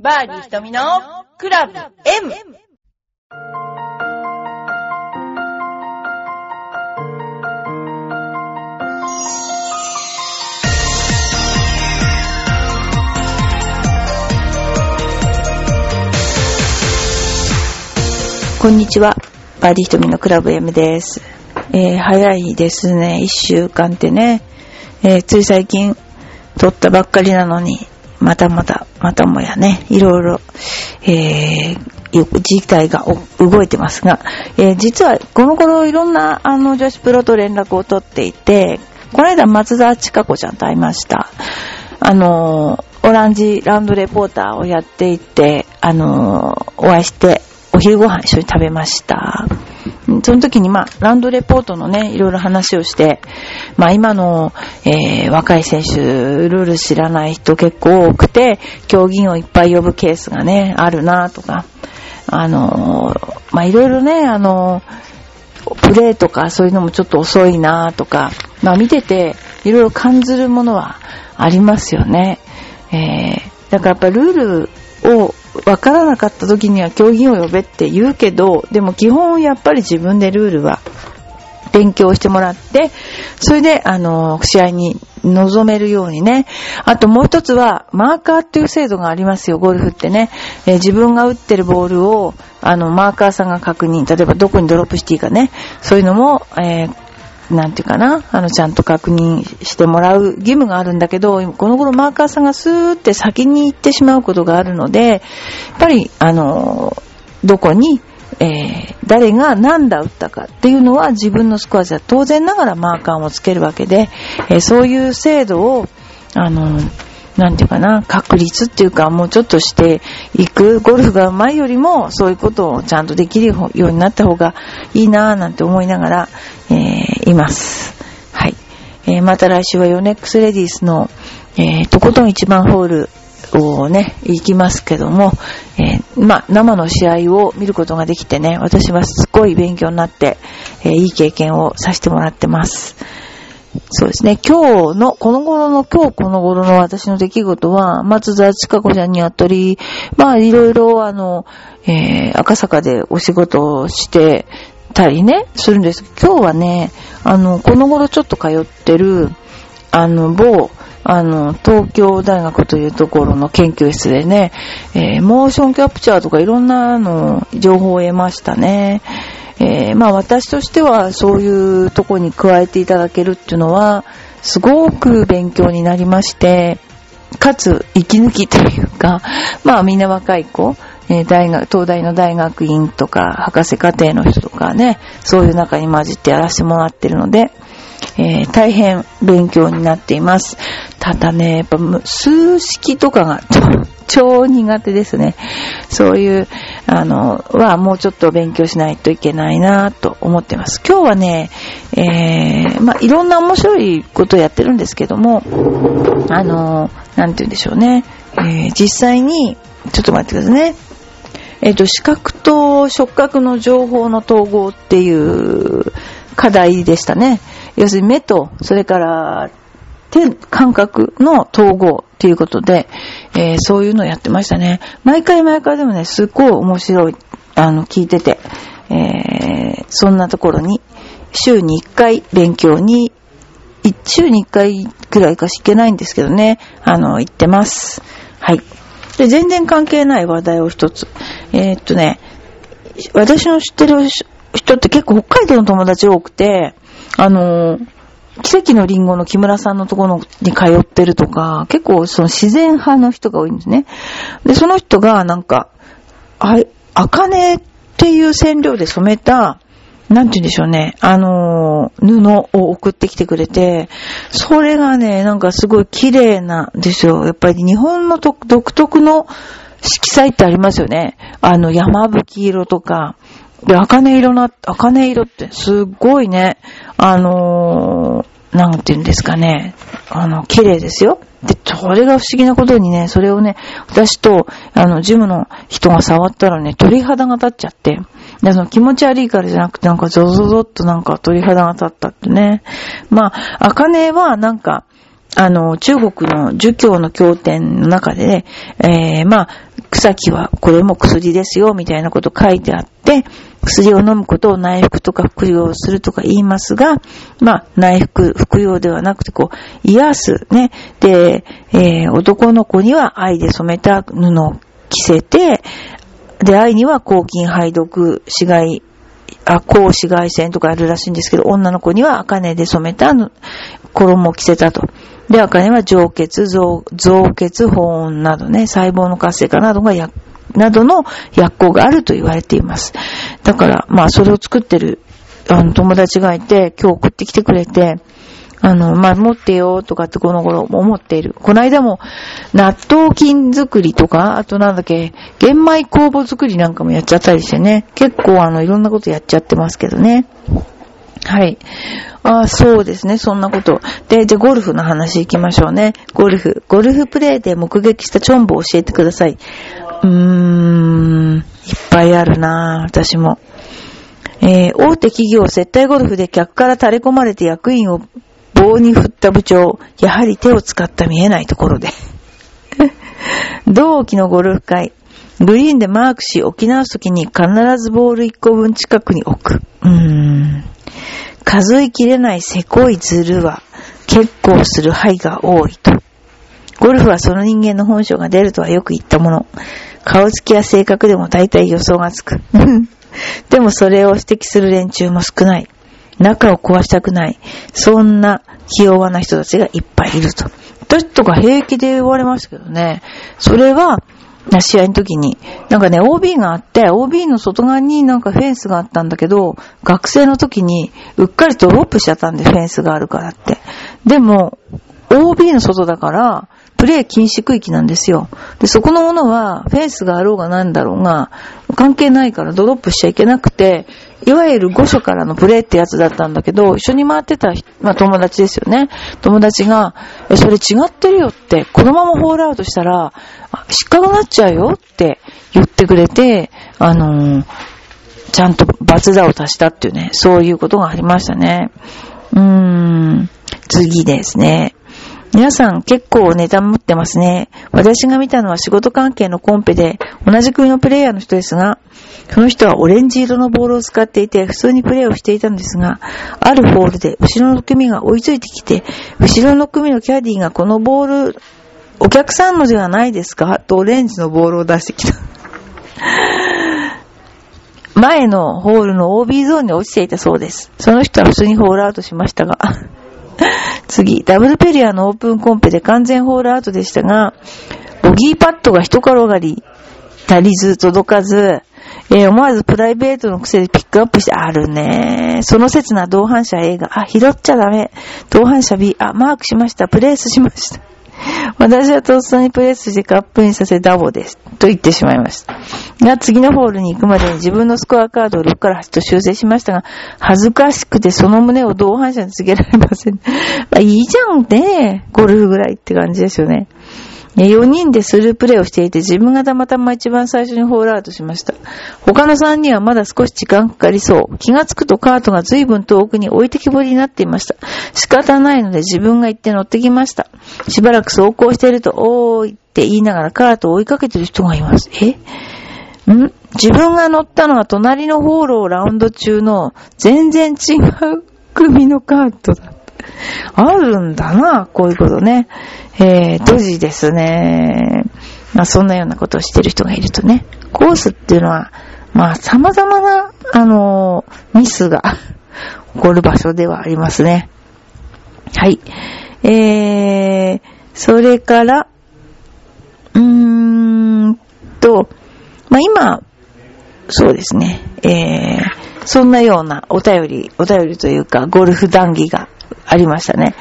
バーディー瞳のクラブ M! こんにちは。バーディー瞳のクラブ M です。えー早いですね。一週間ってね。えーつい最近撮ったばっかりなのに、またまた、またもやね、いろいろ、えー、事態が動いてますが、えー実はこの頃いろんなあの女子プロと連絡を取っていて、この間松田千佳子ちゃんと会いました。あのー、オランジランドレポーターをやっていて、あのーお会いして、お昼ご飯一緒に食べました。その時に、まあ、ランドレポートのね、いろいろ話をして、まあ、今の、えー若い選手、ルール知らない人結構多くて、競技員をいっぱい呼ぶケースがね、あるなとか、あのーまあ、いろいろね、あのープレーとかそういうのもちょっと遅いなとか、まあ見てていろいろ感じるものはありますよね。えー、だからやっぱルールを分からなかった時には競技員を呼べって言うけど、でも基本やっぱり自分でルールは勉強してもらって、それで、あの、試合に臨めるようにね。あともう一つは、マーカーっていう制度がありますよ、ゴルフってね。えー自分が打ってるボールを、あの、マーカーさんが確認、例えばどこにドロップしていいかね。そういうのも、えーなんていうかな、あの、ちゃんと確認してもらう義務があるんだけど、この頃マーカーさんがスーって先に行ってしまうことがあるので、やっぱり、あの、どこに、えー誰が何打打ったかっていうのは自分のスコアじゃ当然ながらマーカーをつけるわけで、えーそういう制度を、あの、なんていうかな、確立っていうか、もうちょっとしていく、ゴルフが上手いよりも、そういうことをちゃんとできるようになった方がいいなぁなんて思いながら、えーいます。はい。えーまた来週はヨネックスレディースの、えーとことん一番ホールをね、行きますけども、えーまあ、生の試合を見ることができてね、私はすごい勉強になって、えーいい経験をさせてもらってます。そうですね。今日の、この頃の、今日この頃の私の出来事は、松田千佳子ちゃんにあったり、まあ、いろいろ、あの、えー赤坂でお仕事をしてたりね、するんですけど。今日はね、あの、この頃ちょっと通ってる、あの、某、あの、東京大学というところの研究室でね、えーモーションキャプチャーとかいろんなあの情報を得ましたね。えーまあ私としてはそういうとこに加えていただけるっていうのは、すごく勉強になりまして、かつ、息抜きというか、まあみんな若い子、えー大学、東大の大学院とか、博士課程の人とかね、そういう中に混じってやらせてもらってるので、えー大変勉強になっています。ただね、やっぱ数式とかが超苦手ですね。そういう、あの、はもうちょっと勉強しないといけないなと思ってます。今日はね、えー、まあ、いろんな面白いことをやってるんですけども、あの、なんて言うんでしょうね。えー実際に、ちょっと待ってくださいね。えっ、と、視覚と触覚の情報の統合っていう課題でしたね。要するに目と、それから手、感覚の統合っていうことで、えーそういうのをやってましたね。毎回毎回でもね、すっごい面白い、あの、聞いてて、えーそんなところに、週に1回勉強に、週に1回くらいかし行けないんですけどね、あの、行ってます。はい。で、全然関係ない話題を一つ。えーっとね、私の知ってる人って結構北海道の友達多くて、あのー奇跡のリンゴの木村さんのところに通ってるとか、結構その自然派の人が多いんですね。で、その人がなんか、あ、あかねっていう染料で染めた、なんて言うんでしょうね、あのー布を送ってきてくれて、それがね、なんかすごい綺麗なんですよ。やっぱり日本の独独特の色彩ってありますよね。あの、山吹色とか、で、茜色な、茜色ってすっごいね、あのーなんて言うんですかね、あの、綺麗ですよ。で、それが不思議なことにね、それをね、私と、あの、ジムの人が触ったらね、鳥肌が立っちゃって、で、その気持ち悪いからじゃなくて、なんかゾゾゾっとなんか鳥肌が立ったってね。まあ、茜はなんか、あの、中国の儒教の経典の中でね、えー、まあ、草木はこれも薬ですよ、みたいなこと書いてあって、薬を飲むことを内服とか服用するとか言いますが、まあ、内服、服用ではなくて、こう、癒す、ね。で、えー、男の子には愛で染めた布を着せて、で、愛には抗菌排毒、紫外、あ、抗紫外線とかあるらしいんですけど、女の子には茜で染めた衣を着せたと。で、茜は上血、増血、保温などね、細胞の活性化などがや、などの薬効があると言われています。だから、まあ、それを作ってる、あの、友達がいて、今日送ってきてくれて、あの、まあ、持ってよとかってこの頃思っている。この間も、納豆菌作りとか、あとなんだっけ、玄米酵母作りなんかもやっちゃったりしてね。結構あの、いろんなことやっちゃってますけどね。はい。あそうですね。そんなこと。で、じゃゴルフの話行きましょうね。ゴルフ。ゴルフプレイで目撃したチョンボを教えてください。うーん、いっぱいあるな私も。えー、大手企業接待ゴルフで客から垂れ込まれて役員を棒に振った部長、やはり手を使った見えないところで。同期のゴルフ会、グリーンでマークし沖縄すときに必ずボール1個分近くに置く。うーん。数えきれないせこいズルは結構する範囲が多いと。ゴルフはその人間の本性が出るとはよく言ったもの。顔つきや性格でも大体予想がつく。でもそれを指摘する連中も少ない。中を壊したくない。そんな気弱な人たちがいっぱいいると。私とか平気で言われましたけどね。それは、試合の時に、なんかね、OB があって、OB の外側になんかフェンスがあったんだけど、学生の時にうっかりドロップしちゃったんで、フェンスがあるからって。でも、OB の外だから、プレイ禁止区域なんですよ。で、そこのものは、フェンスがあろうがなんだろうが、関係ないからドロップしちゃいけなくて、いわゆる5所からのプレイってやつだったんだけど、一緒に回ってた、まあ友達ですよね。友達が、それ違ってるよって、このままホールアウトしたら、失格になっちゃうよって言ってくれて、あのー、ちゃんと罰座を足したっていうね、そういうことがありましたね。うーん、次ですね。皆さん結構ネタ持ってますね。私が見たのは仕事関係のコンペで同じ国のプレイヤーの人ですが、その人はオレンジ色のボールを使っていて普通にプレイをしていたんですが、あるホールで後ろの組が追いついてきて、後ろの組のキャディがこのボール、お客さんのではないですか？とオレンジのボールを出してきた。前のホールの OB ゾーンに落ちていたそうです。その人は普通にホールアウトしましたが、次、ダブルペリアのオープンコンペで完全ホールアウトでしたが、ボギーパッドが一転がり、足りず、届かず、えー、思わずプライベートの癖でピックアップして、あるねその刹な同伴者 A が、あ、拾っちゃダメ。同伴者 B、あ、マークしました。プレースしました。私はとっさにプレスしてカップインさせダボです。と言ってしまいました。が、次のホールに行くまでに自分のスコアカードを6から8と修正しましたが、恥ずかしくてその胸を同伴者に告げられません。まあいいじゃんね。ゴルフぐらいって感じですよね。4人でスループレイをしていて、自分がたまたま一番最初にホールアウトしました。他の3人はまだ少し時間かかりそう。気がつくとカートが随分遠くに置いてきぼりになっていました。仕方ないので自分が行って乗ってきました。しばらく走行していると、おーいって言いながらカートを追いかけてる人がいます。え？ん？自分が乗ったのは隣のホールをラウンド中の全然違う組のカートだ。あるんだな、こういうことね。えー、ドジですね。まあそんなようなことをしてる人がいるとね。コースっていうのは、まあ様々な、あのー、ミスが 起こる場所ではありますね。はい。えー、それから、うーんと、まあ今、そうですね、えー、そんなようなお便り、お便りというか、ゴルフ談義がありましたね。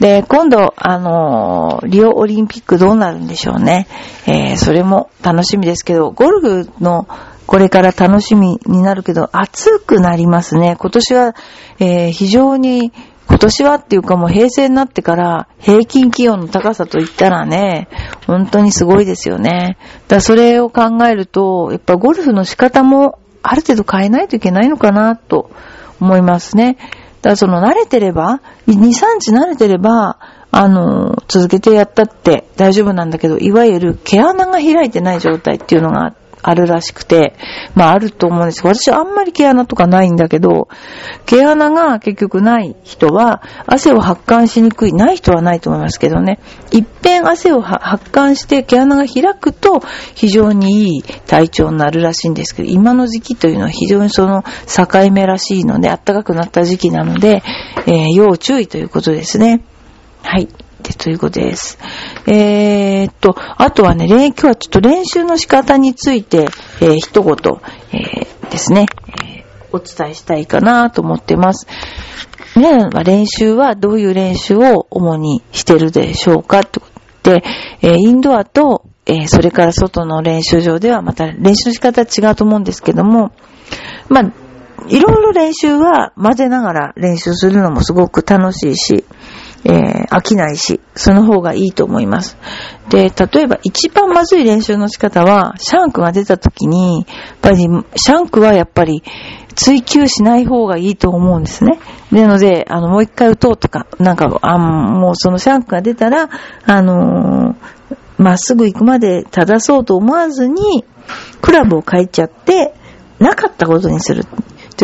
で、今度、あの、リオオリンピックどうなるんでしょうね。えー、それも楽しみですけど、ゴルフのこれから楽しみになるけど、暑くなりますね。今年は、えー、非常に、今年はっていうかもう平成になってから平均気温の高さといったらね、本当にすごいですよね。だそれを考えると、やっぱゴルフの仕方もある程度変えないといけないのかなと思いますね。だからその慣れてれば、2、3日慣れてれば、あの、続けてやったって大丈夫なんだけど、いわゆる毛穴が開いてない状態っていうのがあってあるらしくて、まああると思うんですけど私あんまり毛穴とかないんだけど、毛穴が結局ない人は汗を発汗しにくい、ない人はないと思いますけどね、一遍汗を発汗して毛穴が開くと非常にいい体調になるらしいんですけど、今の時期というのは非常にその境目らしいので、暖かくなった時期なので、えー、要注意ということですね。はい。ということです。えー、っと、あとはね、今日はちょっと練習の仕方について、えー、一言、えー、ですね、え、お伝えしたいかなと思ってます。皆さんは練習はどういう練習を主にしてるでしょうかってことで、え、インドアと、え、それから外の練習場ではまた練習の仕方は違うと思うんですけども、まあ、いろいろ練習は混ぜながら練習するのもすごく楽しいし、えー、飽きないし、その方がいいと思います。で、例えば一番まずい練習の仕方は、シャンクが出た時に、やっぱり、シャンクはやっぱり追求しない方がいいと思うんですね。なので、あの、もう一回打とうとか、なんか、あもうそのシャンクが出たら、あのま、っすぐ行くまで正そうと思わずに、クラブを変えちゃって、なかったことにする。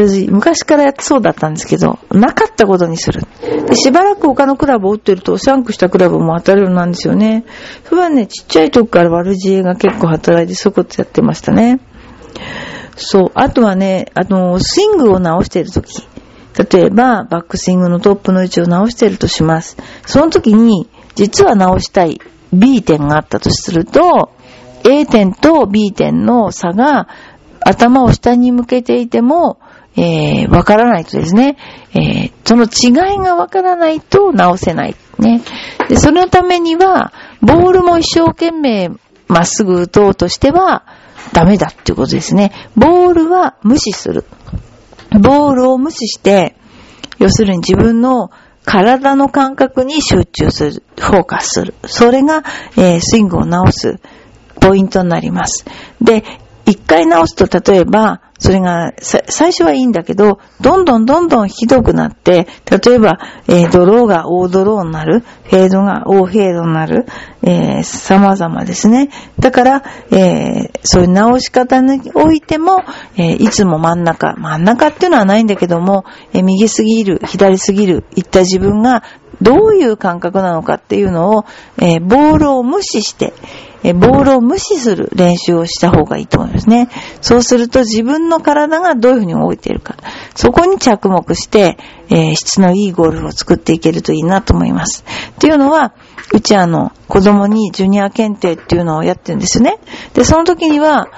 昔からやってそうだったんですけど、なかったことにする。で、しばらく他のクラブを打ってると、シャンクしたクラブも当たるようなんですよね。それはね、ちっちゃい時から悪知恵が結構働いて、そういうことやってましたね。そう。あとはね、あの、スイングを直している時。例えば、バックスイングのトップの位置を直しているとします。その時に、実は直したい B 点があったとすると、A 点と B 点の差が頭を下に向けていても、えー、わからないとですね、えー、その違いがわからないと直せない。ね。で、そのためには、ボールも一生懸命まっすぐ打とうとしては、ダメだっていうことですね。ボールは無視する。ボールを無視して、要するに自分の体の感覚に集中する、フォーカスする。それが、えー、スイングを直すポイントになります。で、一回直すと、例えば、それが、最初はいいんだけど、どんどんどんどんひどくなって、例えば、えー、ドローが大ドローになる、フェードが大フェードになる、えー、様々ですね。だから、えー、そういう直し方においても、え、いつも真ん中、真ん中っていうのはないんだけども、え、右すぎる、左すぎる、いった自分がどういう感覚なのかっていうのを、えー、ボールを無視して、えー、ボールを無視する練習をした方がいいと思いますね。そうすると自分の体がどういうふうに動いているか、そこに着目して、えー、質のいいゴルフを作っていけるといいなと思います。っていうのは、うちあの、子供にジュニア検定っていうのをやってるんですよね。で、その時には、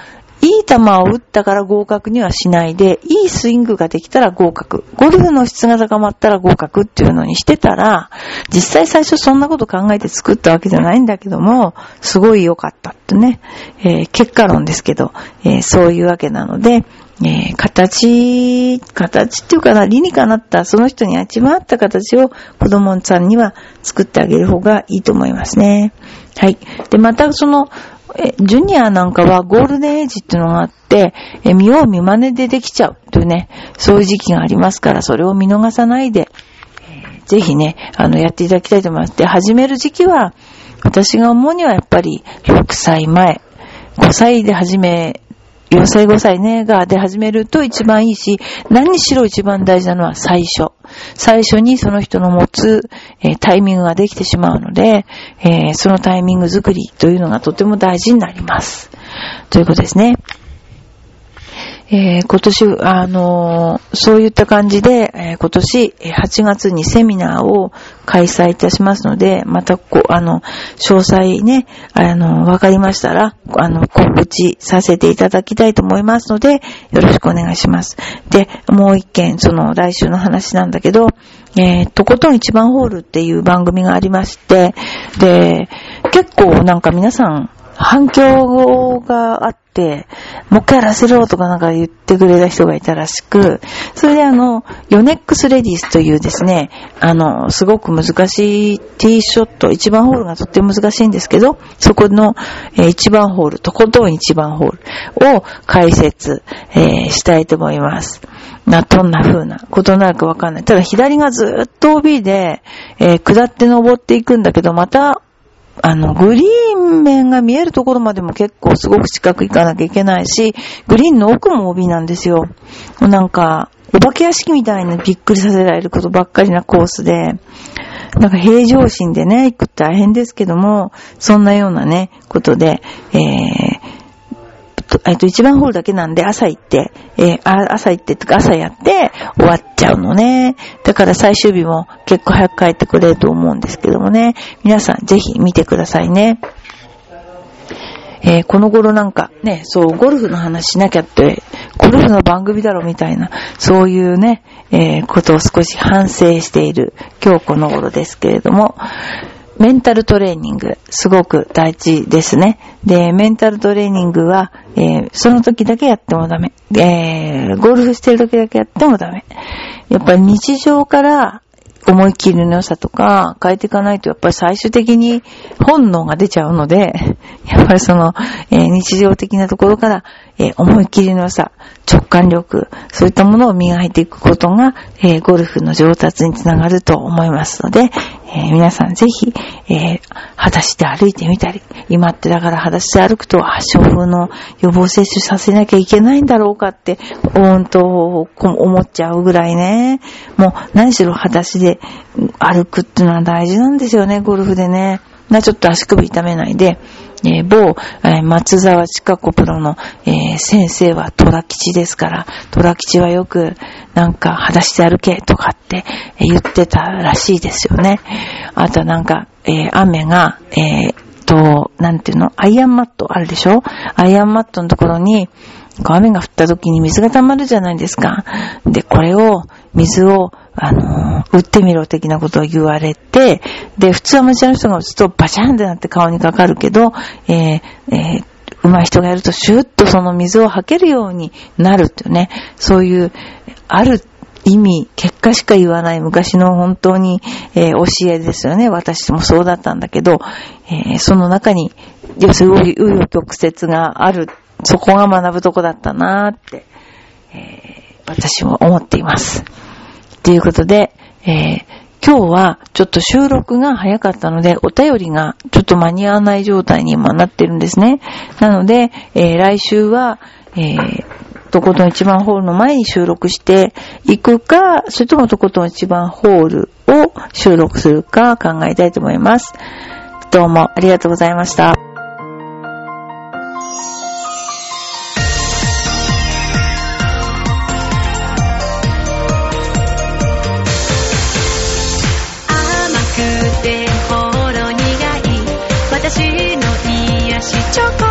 いい球を打ったから合格にはしないで、いいスイングができたら合格。ゴルフの質が高まったら合格っていうのにしてたら、実際最初そんなこと考えて作ったわけじゃないんだけども、すごい良かったってね、えー、結果論ですけど、えー、そういうわけなので、えー、形、形っていうかな、理にかなった、その人に一番合った形を子供さんには作ってあげる方がいいと思いますね。はい。で、またその、え、ジュニアなんかはゴールデンエイジっていうのがあって、え、見よう見真似でできちゃうというね、そういう時期がありますから、それを見逃さないで、えぜひね、あの、やっていただきたいと思います。で、始める時期は、私が思うにはやっぱり6歳前、5歳で始め4歳5歳ね、が出始めると一番いいし、何にしろ一番大事なのは最初。最初にその人の持つ、えー、タイミングができてしまうので、えー、そのタイミング作りというのがとても大事になります。ということですね。えー、今年、あのー、そういった感じで、えー、今年8月にセミナーを開催いたしますので、またこう、あの、詳細ね、あの、わかりましたら、あの、告知させていただきたいと思いますので、よろしくお願いします。で、もう一件、その、来週の話なんだけど、えー、とことん一番ホールっていう番組がありまして、で、結構なんか皆さん、反響があって、もう一回やらせろとかなんか言ってくれた人がいたらしく、それであの、ヨネックスレディスというですね、あの、すごく難しいティーショット、1番ホールがとっても難しいんですけど、そこの、えー、1番ホール、とことん1番ホールを解説、えー、したいと思います。な、どんな風なことなるかわかんない。ただ左がずっと OB で、えー、下って登っていくんだけど、またあの、グリーン面が見えるところまでも結構すごく近く行かなきゃいけないし、グリーンの奥も帯なんですよ。なんか、お化け屋敷みたいにびっくりさせられることばっかりなコースで、なんか平常心でね、行くって大変ですけども、そんなようなね、ことで、えー、えっと、一番ホールだけなんで朝行って、えー、朝行ってとか朝やって終わっちゃうのね。だから最終日も結構早く帰ってくれると思うんですけどもね。皆さんぜひ見てくださいね。えー、この頃なんかね、そう、ゴルフの話しなきゃって、ゴルフの番組だろみたいな、そういうね、えー、ことを少し反省している今日この頃ですけれども、メンタルトレーニング、すごく大事ですね。で、メンタルトレーニングは、えー、その時だけやってもダメ。えー、ゴルフしてる時だけやってもダメ。やっぱり日常から思い切りの良さとか変えていかないとやっぱり最終的に本能が出ちゃうので、やっぱりその、えー、日常的なところから、えー、思い切りの良さ、直感力、そういったものを磨いていくことが、えー、ゴルフの上達につながると思いますので、え皆さんぜひ、え裸足で歩いてみたり、今ってだから裸足で歩くと発症風の予防接種させなきゃいけないんだろうかって、うんと思っちゃうぐらいね。もう何しろ裸足で歩くっていうのは大事なんですよね、ゴルフでね。な、ちょっと足首痛めないで、えー、某、えー、松沢千佳子プロの、えー、先生は虎吉ですから、虎吉はよく、なんか、裸足で歩けとかって言ってたらしいですよね。あとはなんか、え雨が、えと、なんていうの？アイアンマットあるでしょ？アイアンマットのところに、雨が降った時に水が溜まるじゃないですか。で、これを、水を、あの、打ってみろ的なことを言われて、で、普通アマチュアの人が打つとバチャンってなって顔にかかるけど、えー、えー、上手い人がやるとシュッとその水を吐けるようになるっていうね、そういう、ある意味、結果しか言わない昔の本当に、えー、教えですよね。私もそうだったんだけど、えー、その中に、要するに、う余曲折がある、そこが学ぶとこだったなーって、えー、私も思っています。ということで、え今日はちょっと収録が早かったので、お便りがちょっと間に合わない状態に今なってるんですね。なので、え来週は、えー、とことん一番ホールの前に収録していくか、それともとことん一番ホールを収録するか考えたいと思います。どうもありがとうございました。し